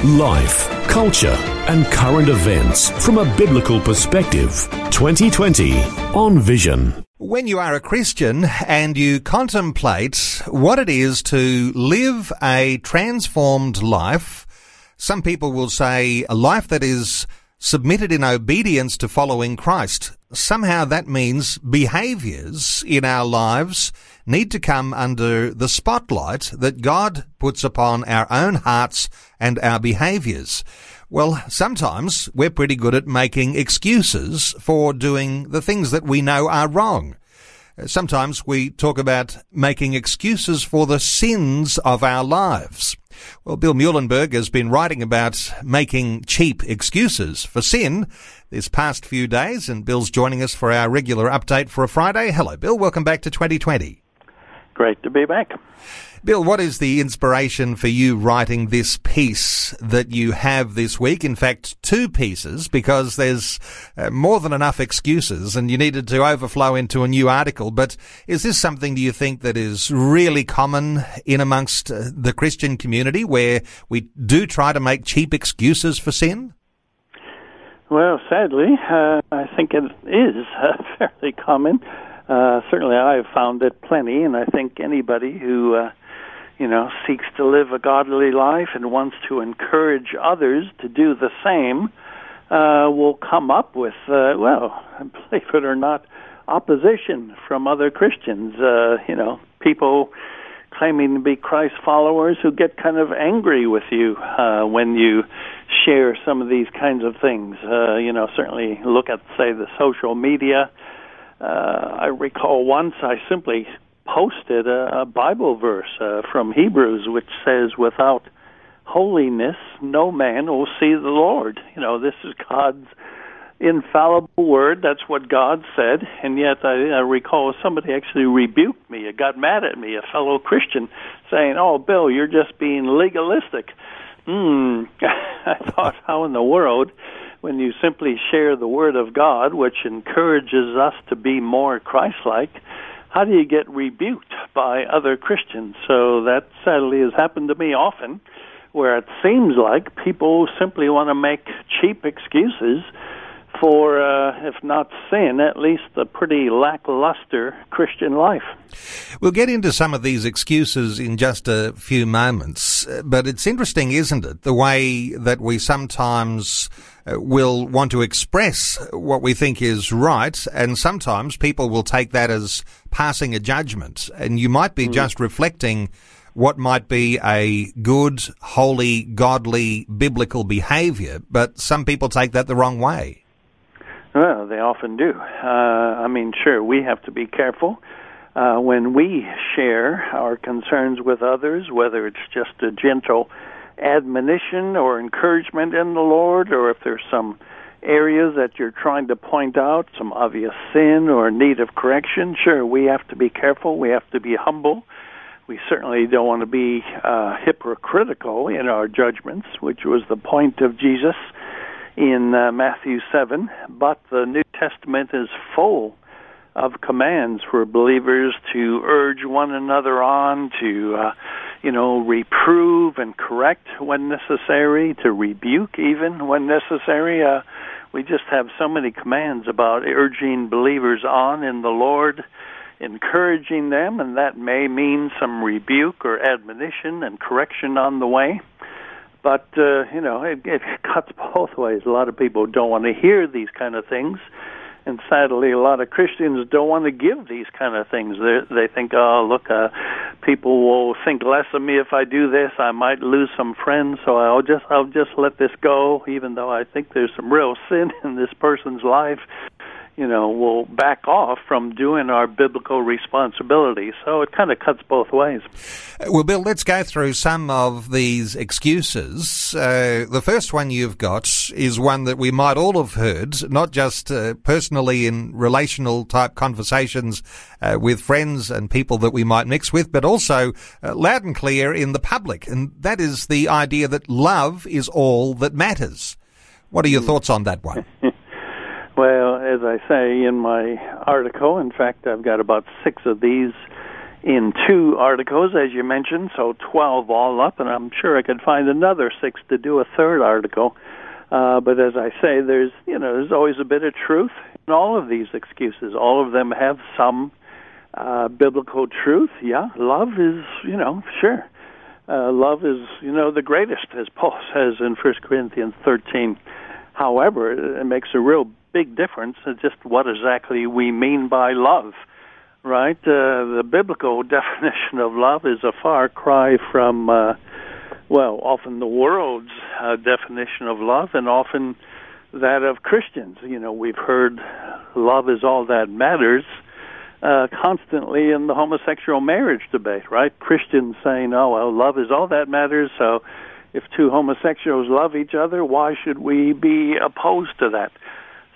Life, culture, and current events from a biblical perspective. 2020 on Vision. When you are a Christian and you contemplate what it is to live a transformed life, some people will say a life that is submitted in obedience to following Christ. Somehow that means behaviors in our lives need to come under the spotlight that God puts upon our own hearts and our behaviors. Well, sometimes we're pretty good at making excuses for doing the things that we know are wrong. Sometimes we talk about making excuses for the sins of our lives. Well, Bill Muehlenberg has been writing about making cheap excuses for sin this past few days, and Bill's joining us for our regular update for a Friday. Hello, Bill. Welcome back to 2020. Great to be back. Bill, what is the inspiration for you writing this piece that you have this week? In fact, two pieces, because there's uh, more than enough excuses and you needed to overflow into a new article. But is this something do you think that is really common in amongst uh, the Christian community where we do try to make cheap excuses for sin? Well, sadly, uh, I think it is uh, fairly common. Uh, certainly, I've found it plenty, and I think anybody who uh, you know, seeks to live a godly life and wants to encourage others to do the same, uh, will come up with, uh, well, believe it or not, opposition from other Christians. Uh, you know, people claiming to be Christ followers who get kind of angry with you uh, when you share some of these kinds of things. Uh, you know, certainly look at, say, the social media. Uh, I recall once I simply posted a, a Bible verse uh, from Hebrews which says, "Without holiness, no man will see the Lord." You know, this is God's infallible word. That's what God said, and yet I, I recall somebody actually rebuked me. It got mad at me, a fellow Christian, saying, "Oh, Bill, you're just being legalistic." Hmm. I thought, how in the world? When you simply share the Word of God, which encourages us to be more Christ like, how do you get rebuked by other Christians? So that sadly has happened to me often, where it seems like people simply want to make cheap excuses for, uh, if not sin, at least a pretty lackluster Christian life. We'll get into some of these excuses in just a few moments, but it's interesting, isn't it? The way that we sometimes uh, will want to express what we think is right, and sometimes people will take that as passing a judgment, and you might be mm. just reflecting what might be a good, holy, godly, biblical behavior, but some people take that the wrong way. Well, they often do. Uh, I mean, sure, we have to be careful uh, when we share our concerns with others, whether it's just a gentle admonition or encouragement in the Lord, or if there's some areas that you're trying to point out, some obvious sin or need of correction, sure, we have to be careful. We have to be humble. We certainly don't want to be uh, hypocritical in our judgments, which was the point of Jesus in uh, Matthew 7. But the New Testament is full of commands for believers to urge one another on, to uh, you know, reprove and correct when necessary, to rebuke even when necessary. Uh, we just have so many commands about urging believers on in the Lord, encouraging them, and that may mean some rebuke or admonition and correction on the way. But uh, you know, it, it cuts both ways. A lot of people don't want to hear these kind of things and sadly, a lot of Christians don't want to give these kind of things. They they think, oh, look, uh, people will think less of me if I do this. I might lose some friends, so I'll just I'll just let this go, even though I think there's some real sin in this person's life. You know, will back off from doing our biblical responsibility. So it kind of cuts both ways. Well, Bill, let's go through some of these excuses. Uh, the first one you've got is one that we might all have heard, not just uh, personally in relational type conversations uh, with friends and people that we might mix with, but also uh, loud and clear in the public. And that is the idea that love is all that matters. What are your thoughts on that one? Well, as I say in my article, in fact, I've got about six of these in two articles, as you mentioned, so 12 all up, and I'm sure I could find another six to do a third article. Uh, but as I say, there's you know there's always a bit of truth in all of these excuses. All of them have some uh, biblical truth. Yeah, love is you know sure, uh, love is you know the greatest, as Paul says in First Corinthians 13. However, it makes a real big difference in just what exactly we mean by love, right? Uh, the biblical definition of love is a far cry from, uh, well, often the world's uh, definition of love and often that of Christians. You know, we've heard love is all that matters. Uh, constantly in the homosexual marriage debate, right? Christians saying, "Oh, well, love is all that matters." So, if two homosexuals love each other, why should we be opposed to that?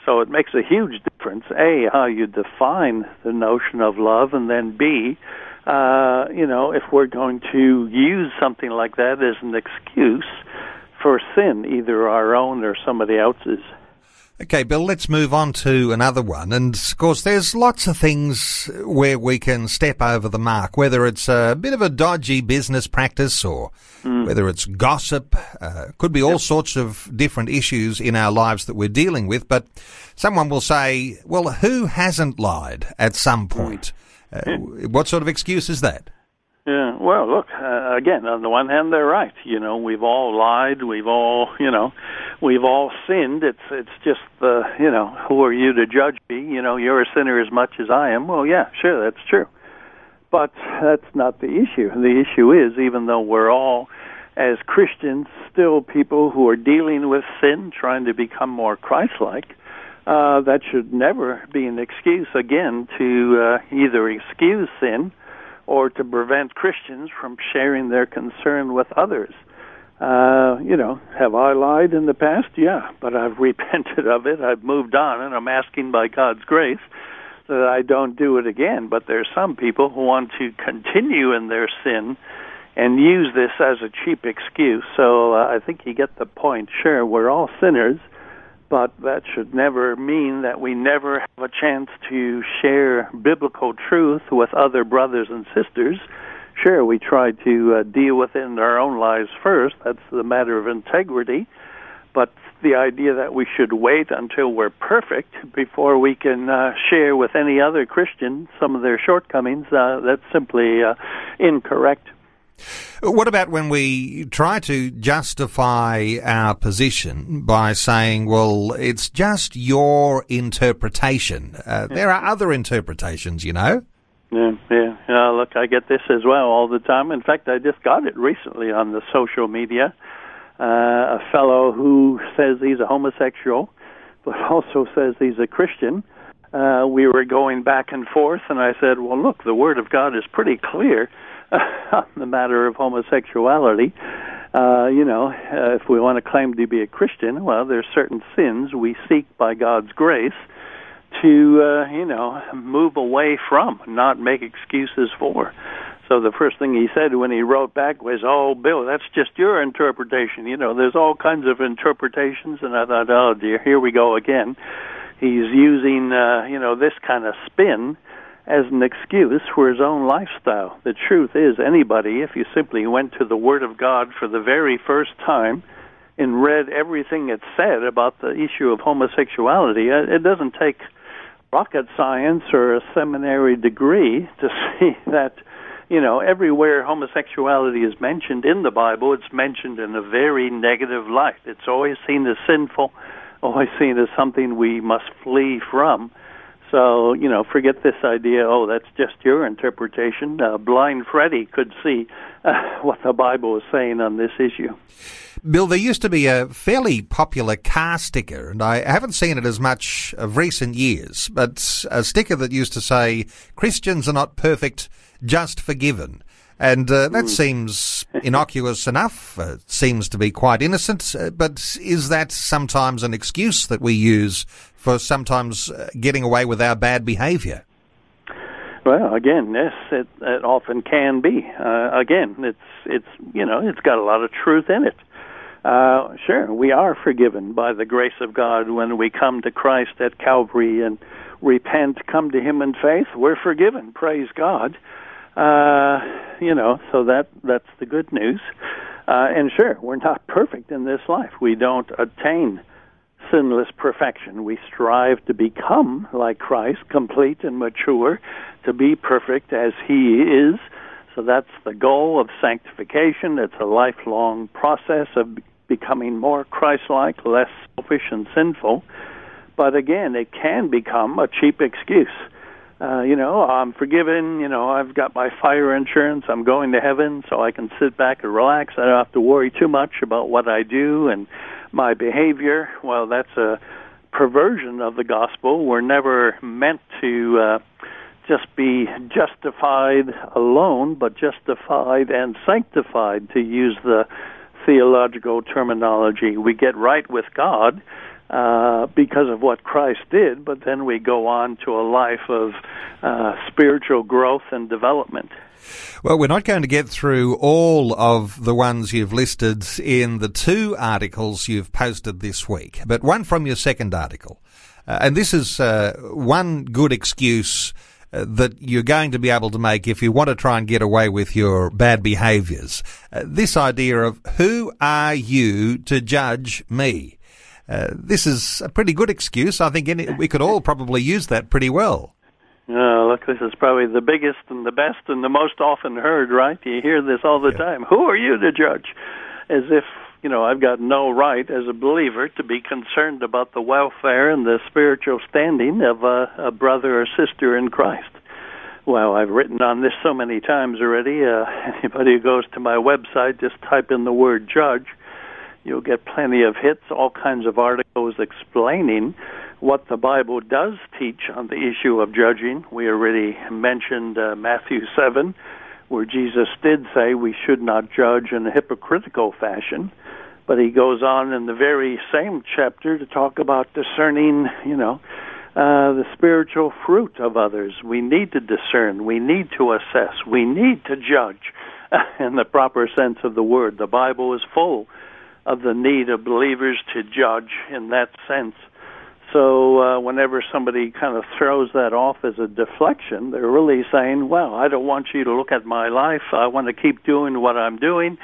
So it makes a huge difference, A, how you define the notion of love, and then B, uh, you know, if we're going to use something like that as an excuse for sin, either our own or somebody else's. Okay, Bill, let's move on to another one. And of course, there's lots of things where we can step over the mark, whether it's a bit of a dodgy business practice or mm. whether it's gossip. Uh, could be all yep. sorts of different issues in our lives that we're dealing with. But someone will say, well, who hasn't lied at some point? Mm. Uh, what sort of excuse is that? Yeah, well, look, uh, again, on the one hand, they're right. You know, we've all lied. We've all, you know, we've all sinned. It's it's just the, you know, who are you to judge me? You know, you're a sinner as much as I am. Well, yeah, sure, that's true. But that's not the issue. The issue is, even though we're all, as Christians, still people who are dealing with sin, trying to become more Christ-like, uh, that should never be an excuse, again, to uh, either excuse sin or to prevent Christians from sharing their concern with others. Uh, you know, have I lied in the past? Yeah, but I've repented of it. I've moved on, and I'm asking by God's grace that I don't do it again. But there's some people who want to continue in their sin and use this as a cheap excuse. So uh, I think you get the point. Sure, we're all sinners but that should never mean that we never have a chance to share biblical truth with other brothers and sisters. Sure, we try to uh, deal with it in our own lives first. That's the matter of integrity. But the idea that we should wait until we're perfect before we can uh, share with any other Christian some of their shortcomings, uh, that's simply uh, incorrect. What about when we try to justify our position by saying, well, it's just your interpretation? Uh, there are other interpretations, you know? Yeah, yeah, yeah. Look, I get this as well all the time. In fact, I just got it recently on the social media. Uh, a fellow who says he's a homosexual, but also says he's a Christian. Uh, we were going back and forth, and I said, "Well, look, the Word of God is pretty clear on the matter of homosexuality. Uh, you know, uh, if we want to claim to be a Christian, well, there's certain sins we seek by God's grace to, uh, you know, move away from, not make excuses for. So the first thing he said when he wrote back was, "Oh, Bill, that's just your interpretation. You know, there's all kinds of interpretations." And I thought, "Oh dear, here we go again." He's using, uh, you know, this kind of spin as an excuse for his own lifestyle. The truth is, anybody, if you simply went to the Word of God for the very first time and read everything it said about the issue of homosexuality, uh, it doesn't take rocket science or a seminary degree to see that you know everywhere homosexuality is mentioned in the bible it's mentioned in a very negative light it's always seen as sinful always seen as something we must flee from So, you know, forget this idea, oh, that's just your interpretation. Uh, blind Freddie could see uh, what the Bible is saying on this issue. Bill, there used to be a fairly popular car sticker, and I haven't seen it as much of recent years, but a sticker that used to say, Christians are not perfect, just forgiven. And uh, that mm. seems innocuous enough, uh, seems to be quite innocent, uh, but is that sometimes an excuse that we use for sometimes uh, getting away with our bad behaviour? Well, again, yes, it, it often can be. Uh, again, it's it's you know it's got a lot of truth in it. Uh, sure, we are forgiven by the grace of God when we come to Christ at Calvary and repent, come to Him in faith. We're forgiven. Praise God. Uh, you know, so that that's the good news. Uh, and sure, we're not perfect in this life. We don't attain sinless perfection. We strive to become like Christ, complete and mature, to be perfect as He is. So that's the goal of sanctification. It's a lifelong process of becoming more Christ like, less selfish and sinful. But again, it can become a cheap excuse uh, you know, I'm forgiven, you know, I've got my fire insurance, I'm going to heaven, so I can sit back and relax. I don't have to worry too much about what I do and my behavior. Well, that's a perversion of the gospel. We're never meant to uh, just be justified alone, but justified and sanctified, to use the theological terminology. We get right with God uh, because of what Christ did, but then we go on to a life of uh, spiritual growth and development. Well, we're not going to get through all of the ones you've listed in the two articles you've posted this week, but one from your second article. Uh, and this is uh, one good excuse uh, that you're going to be able to make if you want to try and get away with your bad behaviours. This idea of who are you to judge me? Uh, this is a pretty good excuse. I think any, we could all probably use that pretty well. Look, this is probably the biggest and the best and the most often heard, right? You hear this all the yeah. time. Who are you to judge? As if, you know, I've got no right as a believer to be concerned about the welfare and the spiritual standing of a, a brother or sister in Christ. Well, I've written on this so many times already. Uh, anybody who goes to my website, just type in the word judge You'll get plenty of hits, all kinds of articles explaining what the Bible does teach on the issue of judging. We already mentioned uh, Matthew 7, where Jesus did say we should not judge in a hypocritical fashion. But he goes on in the very same chapter to talk about discerning, you know, uh, the spiritual fruit of others. We need to discern. We need to assess. We need to judge in the proper sense of the word. The Bible is full of the need of believers to judge in that sense. So uh, whenever somebody kind of throws that off as a deflection, they're really saying, "Well, I don't want you to look at my life. I want to keep doing what I'm doing,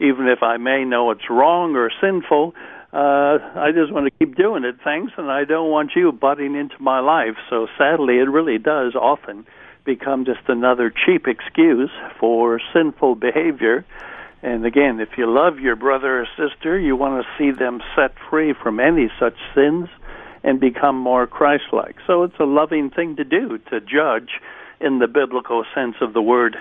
even if I may know it's wrong or sinful. Uh, I just want to keep doing it, thanks, and I don't want you butting into my life." So sadly, it really does often become just another cheap excuse for sinful behavior and again, if you love your brother or sister, you want to see them set free from any such sins and become more Christ like. So it's a loving thing to do, to judge in the biblical sense of the word.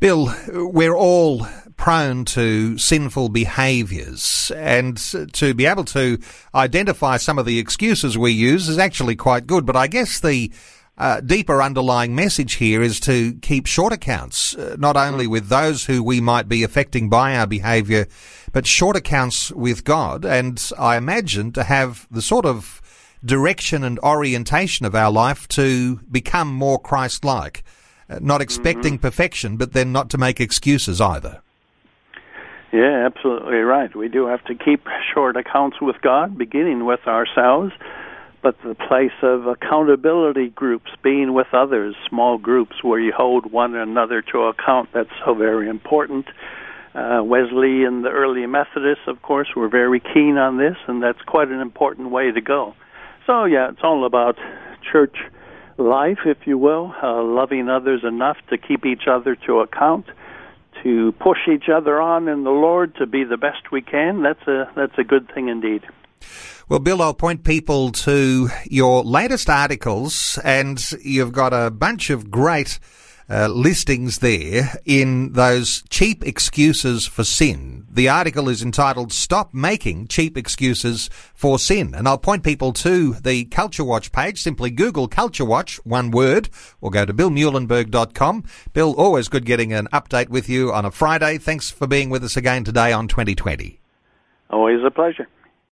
Bill, we're all prone to sinful behaviours, and to be able to identify some of the excuses we use is actually quite good. But I guess the uh, deeper underlying message here is to keep short accounts, uh, not only with those who we might be affecting by our behaviour, but short accounts with God. And I imagine to have the sort of direction and orientation of our life to become more Christ-like, uh, not expecting mm-hmm. perfection, but then not to make excuses either. Yeah, absolutely right. We do have to keep short accounts with God, beginning with ourselves but the place of accountability groups, being with others, small groups where you hold one another to account, that's so very important. Uh, Wesley and the early Methodists, of course, were very keen on this, and that's quite an important way to go. So, yeah, it's all about church life, if you will, uh, loving others enough to keep each other to account, to push each other on in the Lord to be the best we can. That's a that's a good thing indeed. Well, Bill, I'll point people to your latest articles, and you've got a bunch of great uh, listings there in those cheap excuses for sin. The article is entitled Stop Making Cheap Excuses for Sin. And I'll point people to the Culture Watch page. Simply Google Culture Watch, one word, or go to billmuehlenberg.com. Bill, always good getting an update with you on a Friday. Thanks for being with us again today on 2020. Always a pleasure.